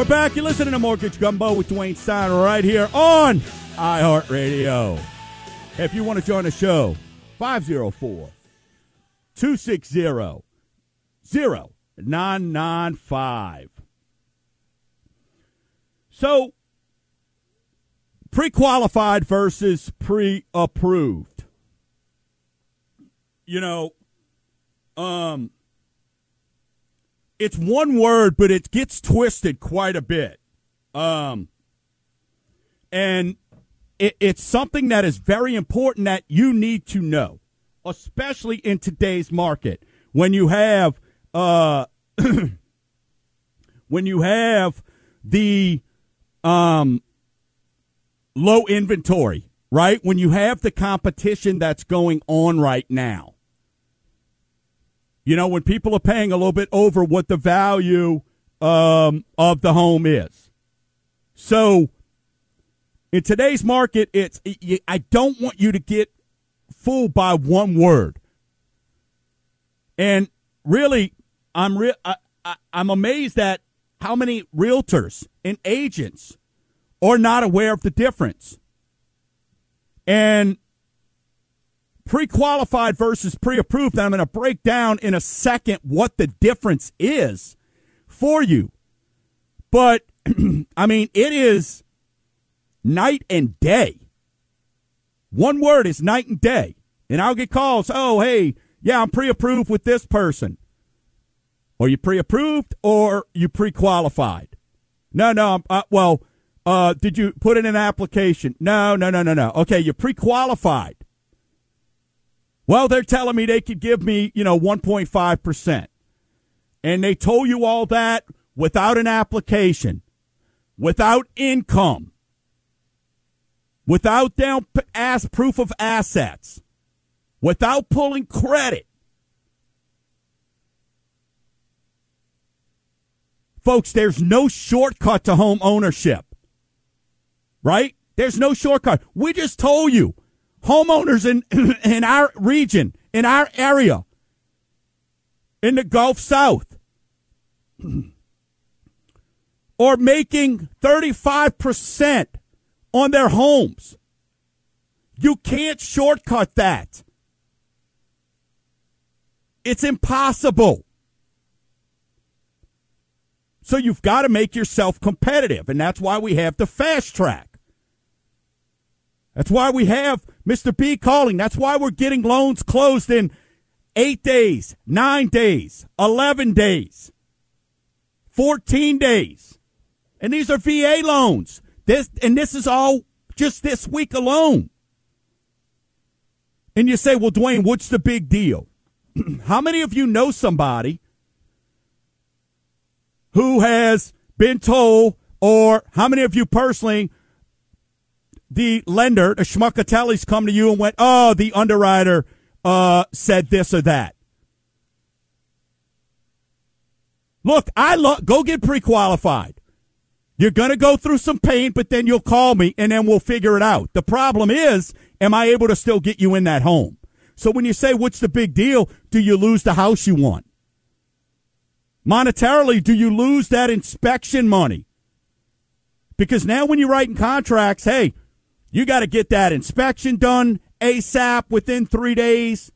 We're back. You're listening to Mortgage Gumbo with Dwayne Stein right here on iHeartRadio. If you want to join the show, 504 260 0995. So, pre qualified versus pre approved. You know, um, it's one word, but it gets twisted quite a bit. Um, and it, it's something that is very important that you need to know, especially in today's market when you have uh, when you have the um, low inventory, right? When you have the competition that's going on right now. You know, when people are paying a little bit over what the value um, of the home is. So, in today's market, it's I don't want you to get fooled by one word. And really, I'm re- I, I, I'm amazed at how many realtors and agents are not aware of the difference. And pre-qualified versus pre-approved. I'm going to break down in a second what the difference is for you. But I mean, it is night and day. One word is night and day. And I'll get calls. Oh, hey, yeah, I'm pre-approved with this person. Are you pre-approved or you pre-qualified. No, no. Uh, well, uh, did you put in an application? No, no, no, no, no. Okay, you pre-qualified. Well, they're telling me they could give me, you know, 1.5%. And they told you all that without an application, without income, without down ass proof of assets, without pulling credit. Folks, there's no shortcut to home ownership. Right? There's no shortcut. We just told you homeowners in in our region, in our area, in the Gulf South, are making 35% on their homes. You can't shortcut that. It's impossible. So you've got to make yourself competitive, and that's why we have the fast track. That's why we have Mr. B calling. That's why we're getting loans closed in eight days, nine days, 11 days, 14 days. And these are VA loans. This, and this is all just this week alone. And you say, well, Dwayne, what's the big deal? How many of you know somebody who has been told, or how many of you personally the lender, the Schmuckatelli's come to you and went, oh, the underwriter uh, said this or that. Look, I love, go get pre-qualified. You're going to go through some pain, but then you'll call me and then we'll figure it out. The problem is, am I able to still get you in that home? So when you say, what's the big deal? Do you lose the house you want? Monetarily, do you lose that inspection money? Because now when you're writing contracts, hey, you got to get that inspection done ASAP within three days.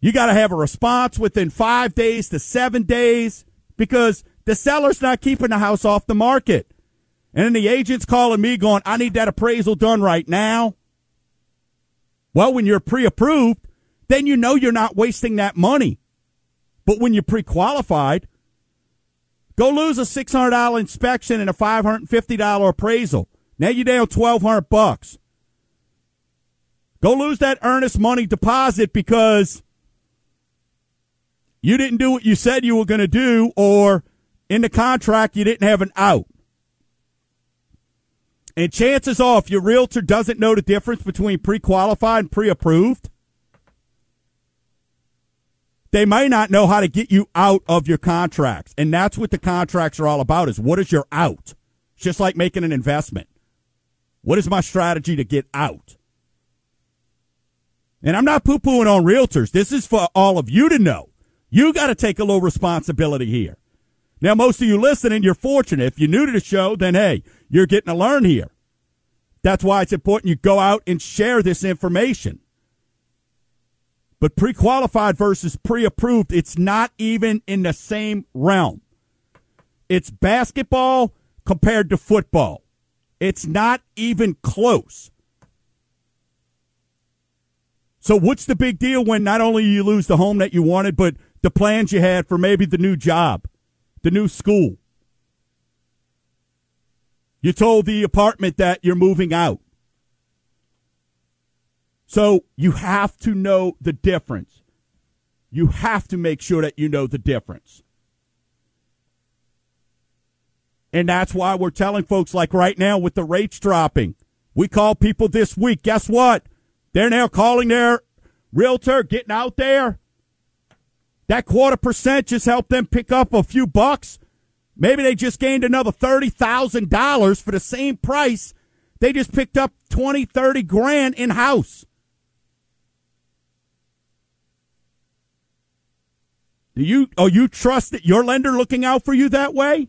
You got to have a response within five days to seven days because the seller's not keeping the house off the market. And then the agent's calling me going, I need that appraisal done right now. Well, when you're pre approved, then you know you're not wasting that money. But when you're pre qualified, go lose a $600 inspection and a $550 appraisal. Now you're down twelve hundred bucks. Go lose that earnest money deposit because you didn't do what you said you were going to do, or in the contract you didn't have an out. And chances are, if your realtor doesn't know the difference between pre-qualified and pre-approved, they may not know how to get you out of your contracts. And that's what the contracts are all about is what is your out? It's just like making an investment. What is my strategy to get out? And I'm not poo pooing on realtors. This is for all of you to know. You got to take a little responsibility here Now, most of you listening, you're fortunate. If you're new to the show, then hey, you're getting to learn here. That's why it's important you go out and share this information. But pre qualified versus pre approved, it's not even in the same realm. It's basketball compared to football. It's not even close. So, what's the big deal when not only you lose the home that you wanted, but the plans you had for maybe the new job, the new school? You told the apartment that you're moving out. So you have to know the difference. You have to make sure that you know the difference. And that's why we're telling folks, like right now with the rates dropping, we call people this week. Guess what? They're now calling their realtor, getting out there. That quarter percent just helped them pick up a few bucks. Maybe they just gained another $30,000 for the same price. They just picked up 20, 30 grand in house. Do you oh you trust that your lender looking out for you that way?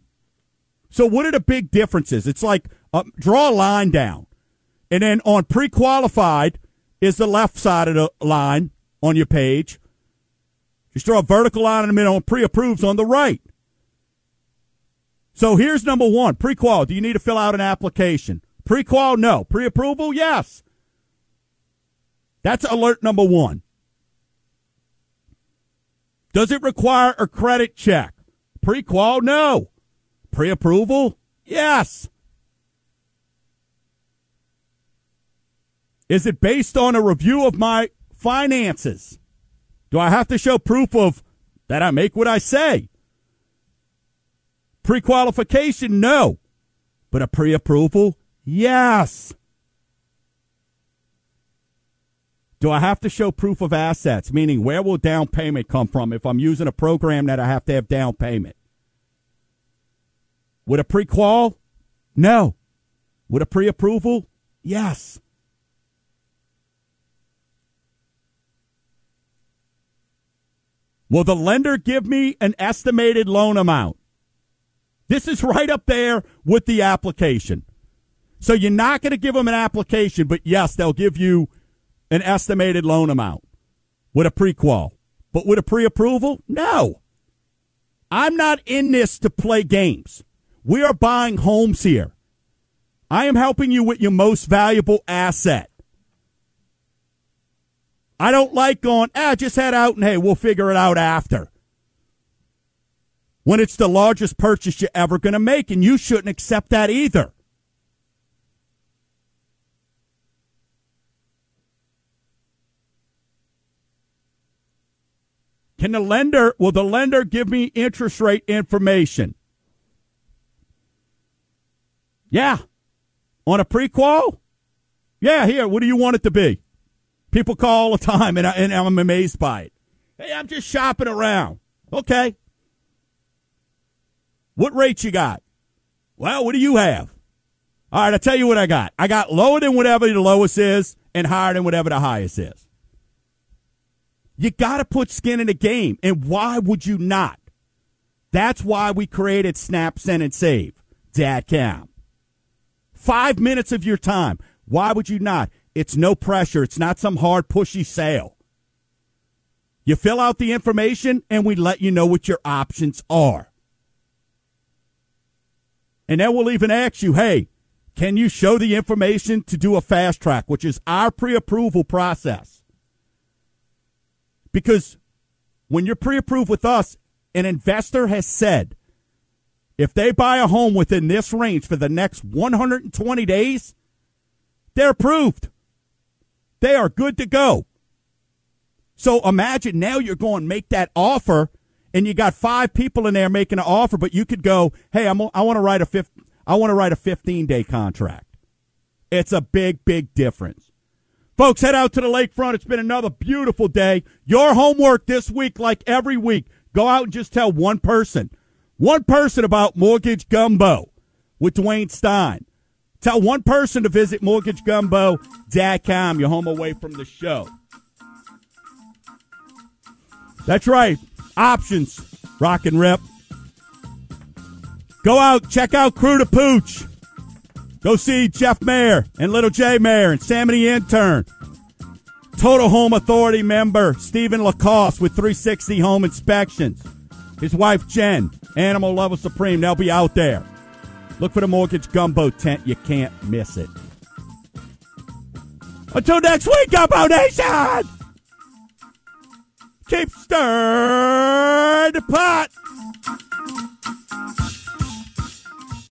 So what are the big differences? It's like uh, draw a line down, and then on pre-qualified is the left side of the line on your page. Just draw a vertical line in the middle, and pre-approves on the right. So here's number one: pre-qual. Do you need to fill out an application? Pre-qual, no. Pre-approval, yes. That's alert number one. Does it require a credit check? Pre-qual, no. Pre-approval, yes. Is it based on a review of my finances? Do I have to show proof of that I make what I say? Pre qualification, no. But a pre approval, yes. Do I have to show proof of assets? Meaning, where will down payment come from if I'm using a program that I have to have down payment? With a pre-qual? No. With a pre-approval? Yes. Will the lender give me an estimated loan amount? This is right up there with the application. So you're not going to give them an application, but yes, they'll give you an estimated loan amount with a pre-qual. But with a pre-approval, no. I'm not in this to play games. We are buying homes here. I am helping you with your most valuable asset. I don't like going, ah, just head out and hey, we'll figure it out after. When it's the largest purchase you're ever going to make, and you shouldn't accept that either. Can the lender, will the lender give me interest rate information? Yeah. On a prequal? Yeah, here, what do you want it to be? People call all the time, and, I, and I'm amazed by it. Hey, I'm just shopping around. Okay. What rates you got? Well, what do you have? All right, I'll tell you what I got. I got lower than whatever the lowest is and higher than whatever the highest is. You got to put skin in the game. And why would you not? That's why we created Snap, Send, and Save. Dad Cam. Five minutes of your time. Why would you not? It's no pressure. It's not some hard, pushy sale. You fill out the information and we let you know what your options are. And then we'll even ask you, hey, can you show the information to do a fast track, which is our pre approval process? Because when you're pre approved with us, an investor has said if they buy a home within this range for the next 120 days, they're approved. They are good to go. So imagine now you're going to make that offer and you got five people in there making an offer, but you could go, Hey, I'm, I want to write a fifth, I want to write a 15 day contract. It's a big, big difference. Folks, head out to the lakefront. It's been another beautiful day. Your homework this week, like every week, go out and just tell one person, one person about Mortgage Gumbo with Dwayne Stein. Tell one person to visit mortgagegumbo.com. You're home away from the show. That's right. Options. Rock and rip. Go out, check out Crew to Pooch. Go see Jeff Mayer and Little J Mayer and Sammy the Intern. Total Home Authority member Stephen Lacoste with 360 Home Inspections. His wife Jen, Animal Lover Supreme. They'll be out there. Look for the Mortgage Gumbo tent. You can't miss it. Until next week, Gumbo Nation! Keep stirring the pot!